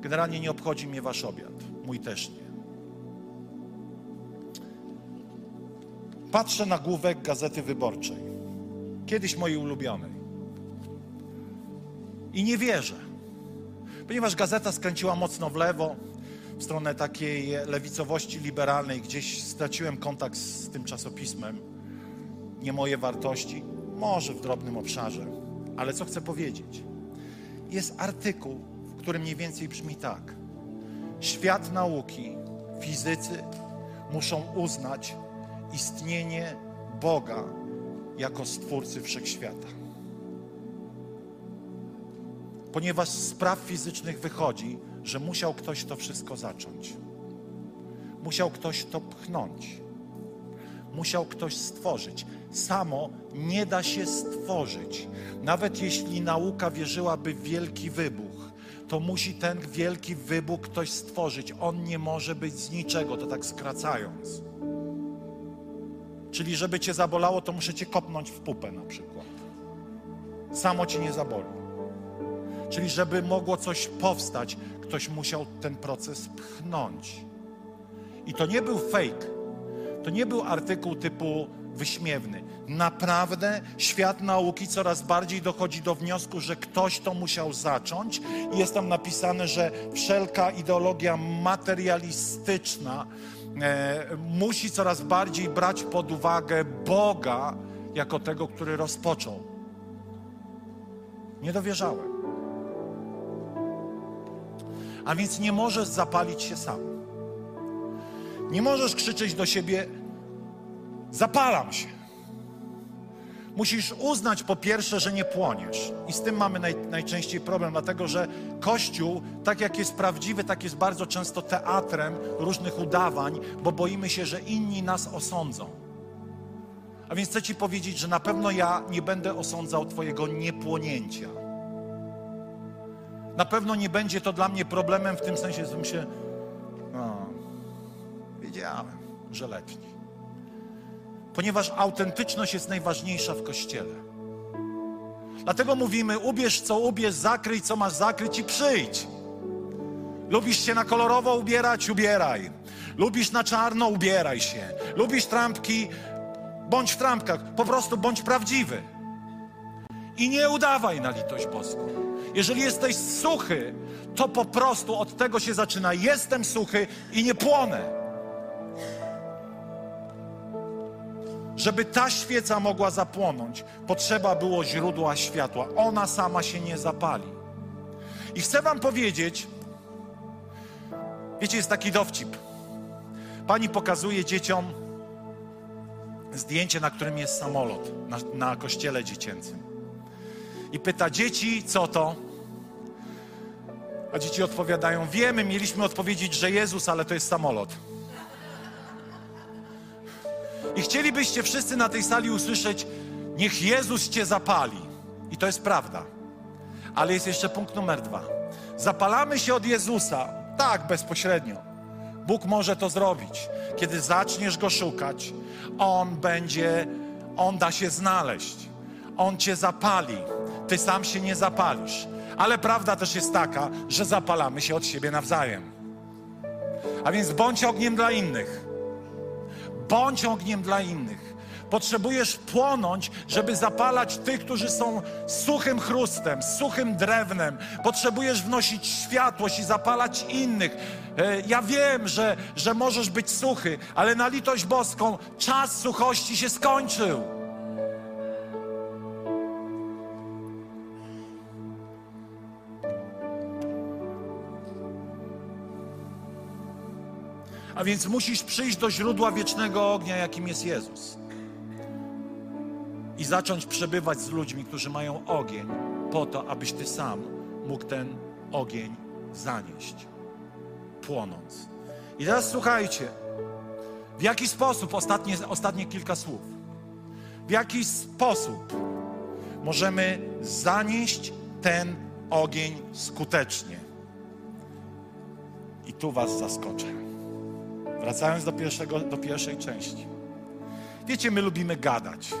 Generalnie nie obchodzi mnie Wasz obiad. Mój też nie. Patrzę na główek Gazety Wyborczej. Kiedyś mojej ulubionej. I nie wierzę. Ponieważ gazeta skręciła mocno w lewo, w stronę takiej lewicowości liberalnej, gdzieś straciłem kontakt z tym czasopismem. Nie moje wartości, może w drobnym obszarze, ale co chcę powiedzieć? Jest artykuł, w którym mniej więcej brzmi tak. Świat nauki, fizycy muszą uznać istnienie Boga jako stwórcy wszechświata. Ponieważ z spraw fizycznych wychodzi, że musiał ktoś to wszystko zacząć. Musiał ktoś to pchnąć. Musiał ktoś stworzyć. Samo nie da się stworzyć. Nawet jeśli nauka wierzyłaby w wielki wybuch, to musi ten wielki wybuch ktoś stworzyć. On nie może być z niczego, to tak skracając. Czyli żeby cię zabolało, to muszę cię kopnąć w pupę na przykład. Samo ci nie zaboli. Czyli żeby mogło coś powstać, ktoś musiał ten proces pchnąć. I to nie był fake. To nie był artykuł typu wyśmiewny. Naprawdę świat nauki coraz bardziej dochodzi do wniosku, że ktoś to musiał zacząć jest tam napisane, że wszelka ideologia materialistyczna e, musi coraz bardziej brać pod uwagę Boga jako tego, który rozpoczął. Nie dowierzałem. A więc nie możesz zapalić się sam. Nie możesz krzyczeć do siebie: Zapalam się. Musisz uznać po pierwsze, że nie płoniesz. I z tym mamy naj, najczęściej problem, dlatego że Kościół, tak jak jest prawdziwy, tak jest bardzo często teatrem różnych udawań, bo boimy się, że inni nas osądzą. A więc chcę Ci powiedzieć, że na pewno ja nie będę osądzał Twojego niepłonięcia. Na pewno nie będzie to dla mnie problemem w tym sensie, że się, no, wiedziałem, że letni. Ponieważ autentyczność jest najważniejsza w Kościele. Dlatego mówimy: ubierz co ubierz, zakryj co masz zakryć i przyjdź. Lubisz się na kolorowo ubierać? Ubieraj. Lubisz na czarno? Ubieraj się. Lubisz trampki? Bądź w trampkach. Po prostu bądź prawdziwy. I nie udawaj na litość boską. Jeżeli jesteś suchy, to po prostu od tego się zaczyna. Jestem suchy i nie płonę. Żeby ta świeca mogła zapłonąć, potrzeba było źródła światła. Ona sama się nie zapali. I chcę Wam powiedzieć, wiecie, jest taki dowcip. Pani pokazuje dzieciom zdjęcie, na którym jest samolot na, na kościele dziecięcym. I pyta dzieci, co to? A dzieci odpowiadają: Wiemy, mieliśmy odpowiedzieć, że Jezus, ale to jest samolot. I chcielibyście wszyscy na tej sali usłyszeć: Niech Jezus cię zapali. I to jest prawda. Ale jest jeszcze punkt numer dwa. Zapalamy się od Jezusa, tak, bezpośrednio. Bóg może to zrobić. Kiedy zaczniesz go szukać, on będzie, on da się znaleźć. On cię zapali. Ty sam się nie zapalisz. Ale prawda też jest taka, że zapalamy się od siebie nawzajem. A więc bądź ogniem dla innych. Bądź ogniem dla innych. Potrzebujesz płonąć, żeby zapalać tych, którzy są suchym chrustem, suchym drewnem. Potrzebujesz wnosić światłość i zapalać innych. E, ja wiem, że, że możesz być suchy, ale na litość boską czas suchości się skończył. A więc musisz przyjść do źródła wiecznego ognia, jakim jest Jezus. I zacząć przebywać z ludźmi, którzy mają ogień, po to, abyś ty sam mógł ten ogień zanieść, płonąc. I teraz słuchajcie, w jaki sposób, ostatnie, ostatnie kilka słów, w jaki sposób możemy zanieść ten ogień skutecznie. I tu Was zaskoczę. Wracając do, pierwszego, do pierwszej części. Wiecie, my lubimy gadać.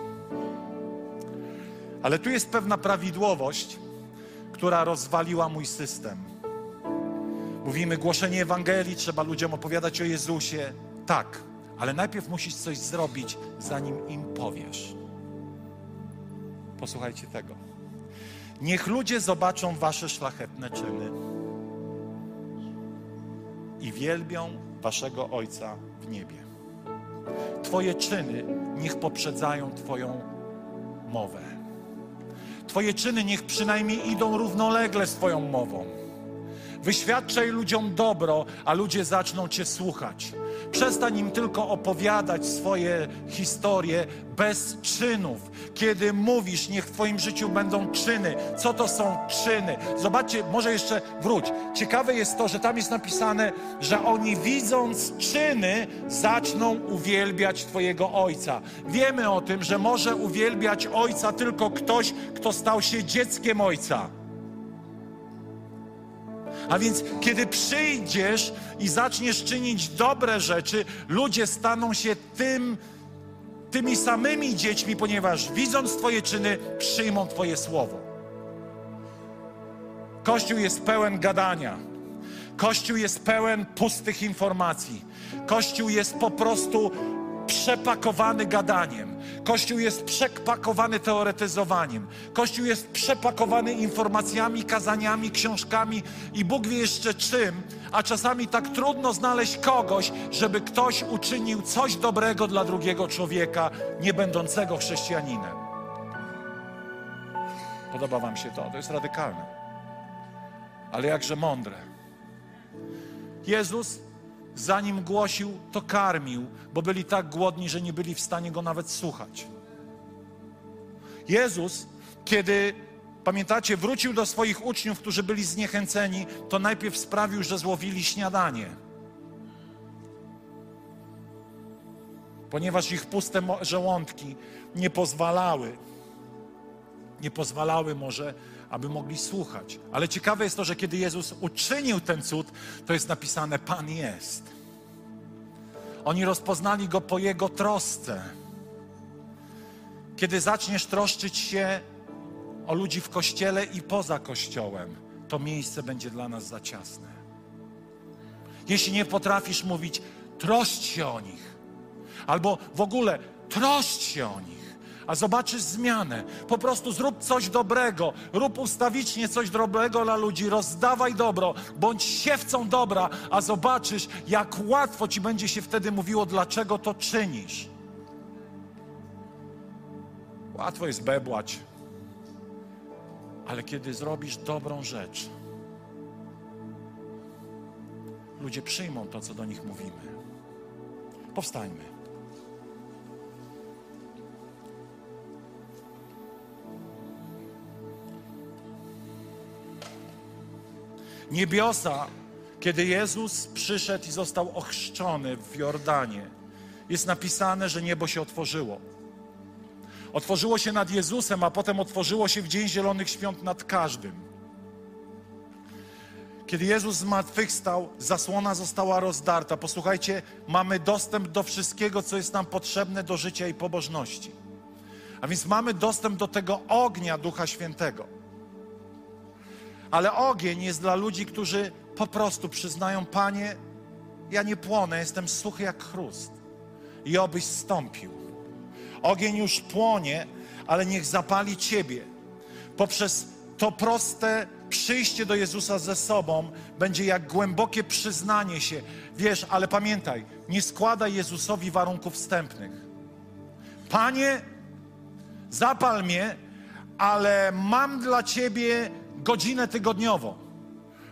Ale tu jest pewna prawidłowość, która rozwaliła mój system. Mówimy głoszenie Ewangelii, trzeba ludziom opowiadać o Jezusie. Tak, ale najpierw musisz coś zrobić, zanim im powiesz. Posłuchajcie tego. Niech ludzie zobaczą wasze szlachetne czyny wielbią waszego Ojca w niebie. Twoje czyny niech poprzedzają Twoją mowę. Twoje czyny niech przynajmniej idą równolegle z Twoją mową. Wyświadczaj ludziom dobro, a ludzie zaczną Cię słuchać. Przestań im tylko opowiadać swoje historie bez czynów. Kiedy mówisz, niech w Twoim życiu będą czyny. Co to są czyny? Zobaczcie, może jeszcze wróć. Ciekawe jest to, że tam jest napisane, że oni widząc czyny, zaczną uwielbiać Twojego Ojca. Wiemy o tym, że może uwielbiać Ojca tylko ktoś, kto stał się dzieckiem Ojca. A więc, kiedy przyjdziesz i zaczniesz czynić dobre rzeczy, ludzie staną się tym, tymi samymi dziećmi, ponieważ widząc Twoje czyny, przyjmą Twoje słowo. Kościół jest pełen gadania. Kościół jest pełen pustych informacji. Kościół jest po prostu przepakowany gadaniem. Kościół jest przepakowany teoretyzowaniem. Kościół jest przepakowany informacjami, kazaniami, książkami i Bóg wie jeszcze czym, a czasami tak trudno znaleźć kogoś, żeby ktoś uczynił coś dobrego dla drugiego człowieka, nie będącego chrześcijaninem. Podoba Wam się to? To jest radykalne. Ale jakże mądre. Jezus zanim głosił, to karmił, bo byli tak głodni, że nie byli w stanie go nawet słuchać. Jezus, kiedy, pamiętacie, wrócił do swoich uczniów, którzy byli zniechęceni, to najpierw sprawił, że złowili śniadanie. Ponieważ ich puste żołądki nie pozwalały, nie pozwalały może aby mogli słuchać. Ale ciekawe jest to, że kiedy Jezus uczynił ten cud, to jest napisane: Pan jest. Oni rozpoznali go po jego trosce. Kiedy zaczniesz troszczyć się o ludzi w kościele i poza kościołem, to miejsce będzie dla nas za ciasne. Jeśli nie potrafisz mówić, troszcz się o nich, albo w ogóle troszcz się o nich, a zobaczysz zmianę. Po prostu zrób coś dobrego, rób ustawicznie coś dobrego dla ludzi, rozdawaj dobro, bądź siewcą dobra, a zobaczysz, jak łatwo ci będzie się wtedy mówiło, dlaczego to czynisz. Łatwo jest bebłać, ale kiedy zrobisz dobrą rzecz, ludzie przyjmą to, co do nich mówimy. Powstańmy. Niebiosa, kiedy Jezus przyszedł i został ochrzczony w Jordanie, jest napisane, że niebo się otworzyło. Otworzyło się nad Jezusem, a potem otworzyło się w Dzień Zielonych Świąt nad każdym. Kiedy Jezus zmartwychwstał, zasłona została rozdarta. Posłuchajcie, mamy dostęp do wszystkiego, co jest nam potrzebne do życia i pobożności. A więc mamy dostęp do tego ognia Ducha Świętego. Ale ogień jest dla ludzi, którzy po prostu przyznają, Panie, ja nie płonę, jestem suchy jak chrust. I obyś stąpił. Ogień już płonie, ale niech zapali Ciebie. Poprzez to proste przyjście do Jezusa ze sobą będzie jak głębokie przyznanie się. Wiesz, ale pamiętaj, nie składaj Jezusowi warunków wstępnych. Panie, zapal mnie, ale mam dla Ciebie godzinę tygodniowo.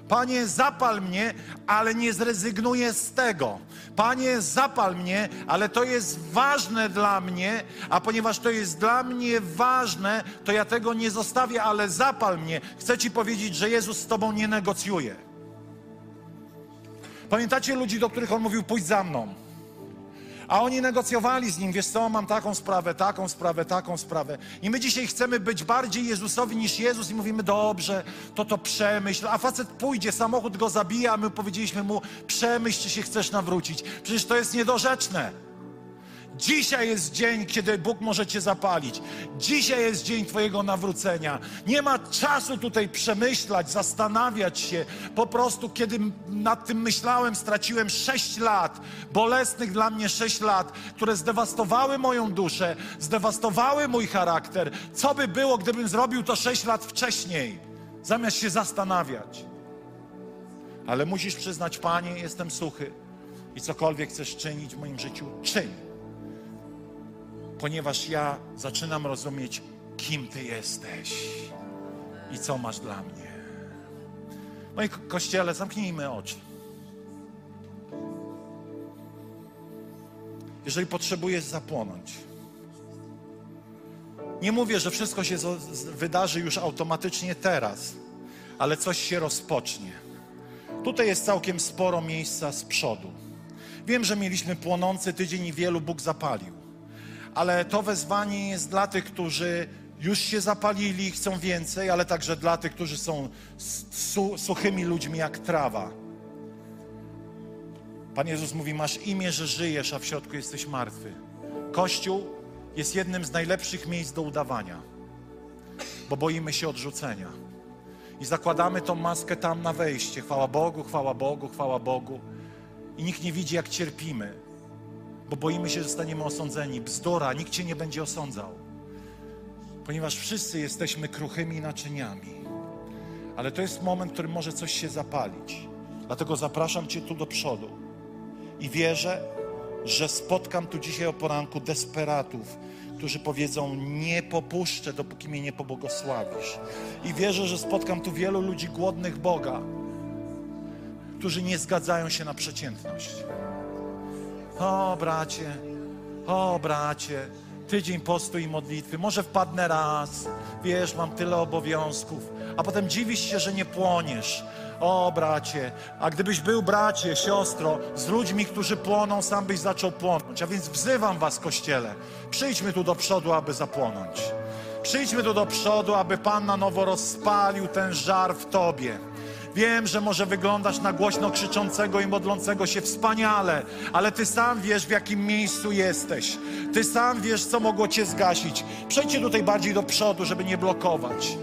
Panie, zapal mnie, ale nie zrezygnuję z tego. Panie, zapal mnie, ale to jest ważne dla mnie, a ponieważ to jest dla mnie ważne, to ja tego nie zostawię, ale zapal mnie. Chcę Ci powiedzieć, że Jezus z Tobą nie negocjuje. Pamiętacie ludzi, do których On mówił, pójdź za mną. A oni negocjowali z nim, wiesz co, mam taką sprawę, taką sprawę, taką sprawę. I my dzisiaj chcemy być bardziej Jezusowi niż Jezus i mówimy, dobrze, to to przemyśl. A facet pójdzie, samochód go zabija, a my powiedzieliśmy mu, przemyśl, czy się chcesz nawrócić. Przecież to jest niedorzeczne. Dzisiaj jest dzień, kiedy Bóg może Cię zapalić. Dzisiaj jest dzień Twojego nawrócenia. Nie ma czasu tutaj przemyślać, zastanawiać się. Po prostu, kiedy nad tym myślałem, straciłem sześć lat, bolesnych dla mnie sześć lat, które zdewastowały moją duszę, zdewastowały mój charakter. Co by było, gdybym zrobił to sześć lat wcześniej, zamiast się zastanawiać? Ale musisz przyznać, Panie, jestem suchy i cokolwiek chcesz czynić w moim życiu, czyń ponieważ ja zaczynam rozumieć, kim Ty jesteś i co masz dla mnie. Moi kościele, zamknijmy oczy. Jeżeli potrzebujesz zapłonąć, nie mówię, że wszystko się wydarzy już automatycznie teraz, ale coś się rozpocznie. Tutaj jest całkiem sporo miejsca z przodu. Wiem, że mieliśmy płonący tydzień i wielu Bóg zapalił ale to wezwanie jest dla tych, którzy już się zapalili, chcą więcej, ale także dla tych, którzy są su suchymi ludźmi jak trawa. Pan Jezus mówi: Masz imię, że żyjesz, a w środku jesteś martwy. Kościół jest jednym z najlepszych miejsc do udawania, bo boimy się odrzucenia. I zakładamy tą maskę tam na wejście. Chwała Bogu, chwała Bogu, chwała Bogu. I nikt nie widzi, jak cierpimy bo boimy się, że zostaniemy osądzeni. Bzdura, nikt cię nie będzie osądzał, ponieważ wszyscy jesteśmy kruchymi naczyniami. Ale to jest moment, w którym może coś się zapalić. Dlatego zapraszam Cię tu do przodu i wierzę, że spotkam tu dzisiaj o poranku desperatów, którzy powiedzą: Nie popuszczę, dopóki mnie nie pobłogosławisz. I wierzę, że spotkam tu wielu ludzi głodnych Boga, którzy nie zgadzają się na przeciętność. O, bracie, o, bracie, tydzień postu i modlitwy. Może wpadnę raz, wiesz, mam tyle obowiązków, a potem dziwisz się, że nie płoniesz. O, bracie, a gdybyś był, bracie, siostro, z ludźmi, którzy płoną, sam byś zaczął płonąć. A więc wzywam was, Kościele, przyjdźmy tu do przodu, aby zapłonąć. Przyjdźmy tu do przodu, aby Pan na nowo rozpalił ten żar w Tobie. Wiem, że może wyglądasz na głośno krzyczącego i modlącego się wspaniale, ale ty sam wiesz, w jakim miejscu jesteś. Ty sam wiesz, co mogło cię zgasić. Przejdźcie tutaj bardziej do przodu, żeby nie blokować.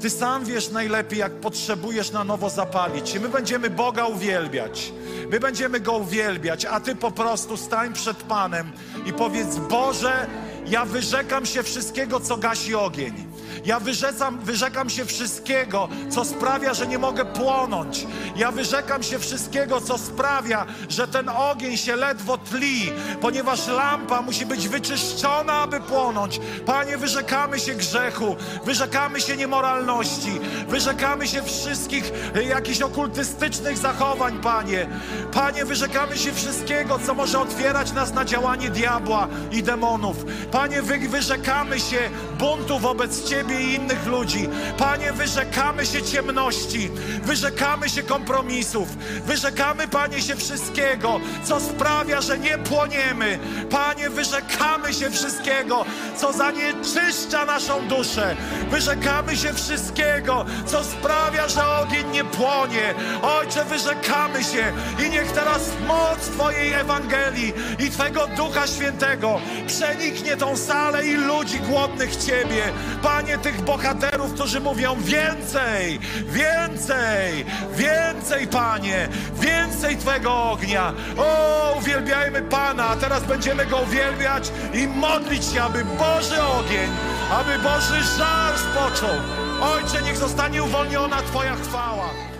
Ty sam wiesz najlepiej, jak potrzebujesz na nowo zapalić się. My będziemy Boga uwielbiać. My będziemy Go uwielbiać, a Ty po prostu stań przed Panem i powiedz: Boże, ja wyrzekam się wszystkiego, co gasi ogień. Ja wyrzekam, wyrzekam się wszystkiego, co sprawia, że nie mogę płonąć. Ja wyrzekam się wszystkiego, co sprawia, że ten ogień się ledwo tli, ponieważ lampa musi być wyczyszczona, aby płonąć. Panie, wyrzekamy się grzechu, wyrzekamy się niemoralności, wyrzekamy się wszystkich e, jakichś okultystycznych zachowań, Panie. Panie, wyrzekamy się wszystkiego, co może otwierać nas na działanie diabła i demonów. Panie, wy, wyrzekamy się buntu wobec Ciebie i innych ludzi. Panie, wyrzekamy się ciemności, wyrzekamy się kompromisów, wyrzekamy, Panie, się wszystkiego, co sprawia, że nie płoniemy. Panie, wyrzekamy się wszystkiego, co zanieczyszcza naszą duszę. Wyrzekamy się wszystkiego, co sprawia, że ogień nie płonie. Ojcze, wyrzekamy się i niech teraz moc Twojej Ewangelii i Twego Ducha Świętego przeniknie tą salę i ludzi głodnych Ciebie. Panie, tych bohaterów, którzy mówią więcej, więcej, więcej, Panie, więcej Twego ognia. O, uwielbiajmy Pana, a teraz będziemy Go uwielbiać i modlić się, aby Boży ogień, aby Boży żar spoczął. Ojcze, niech zostanie uwolniona Twoja chwała.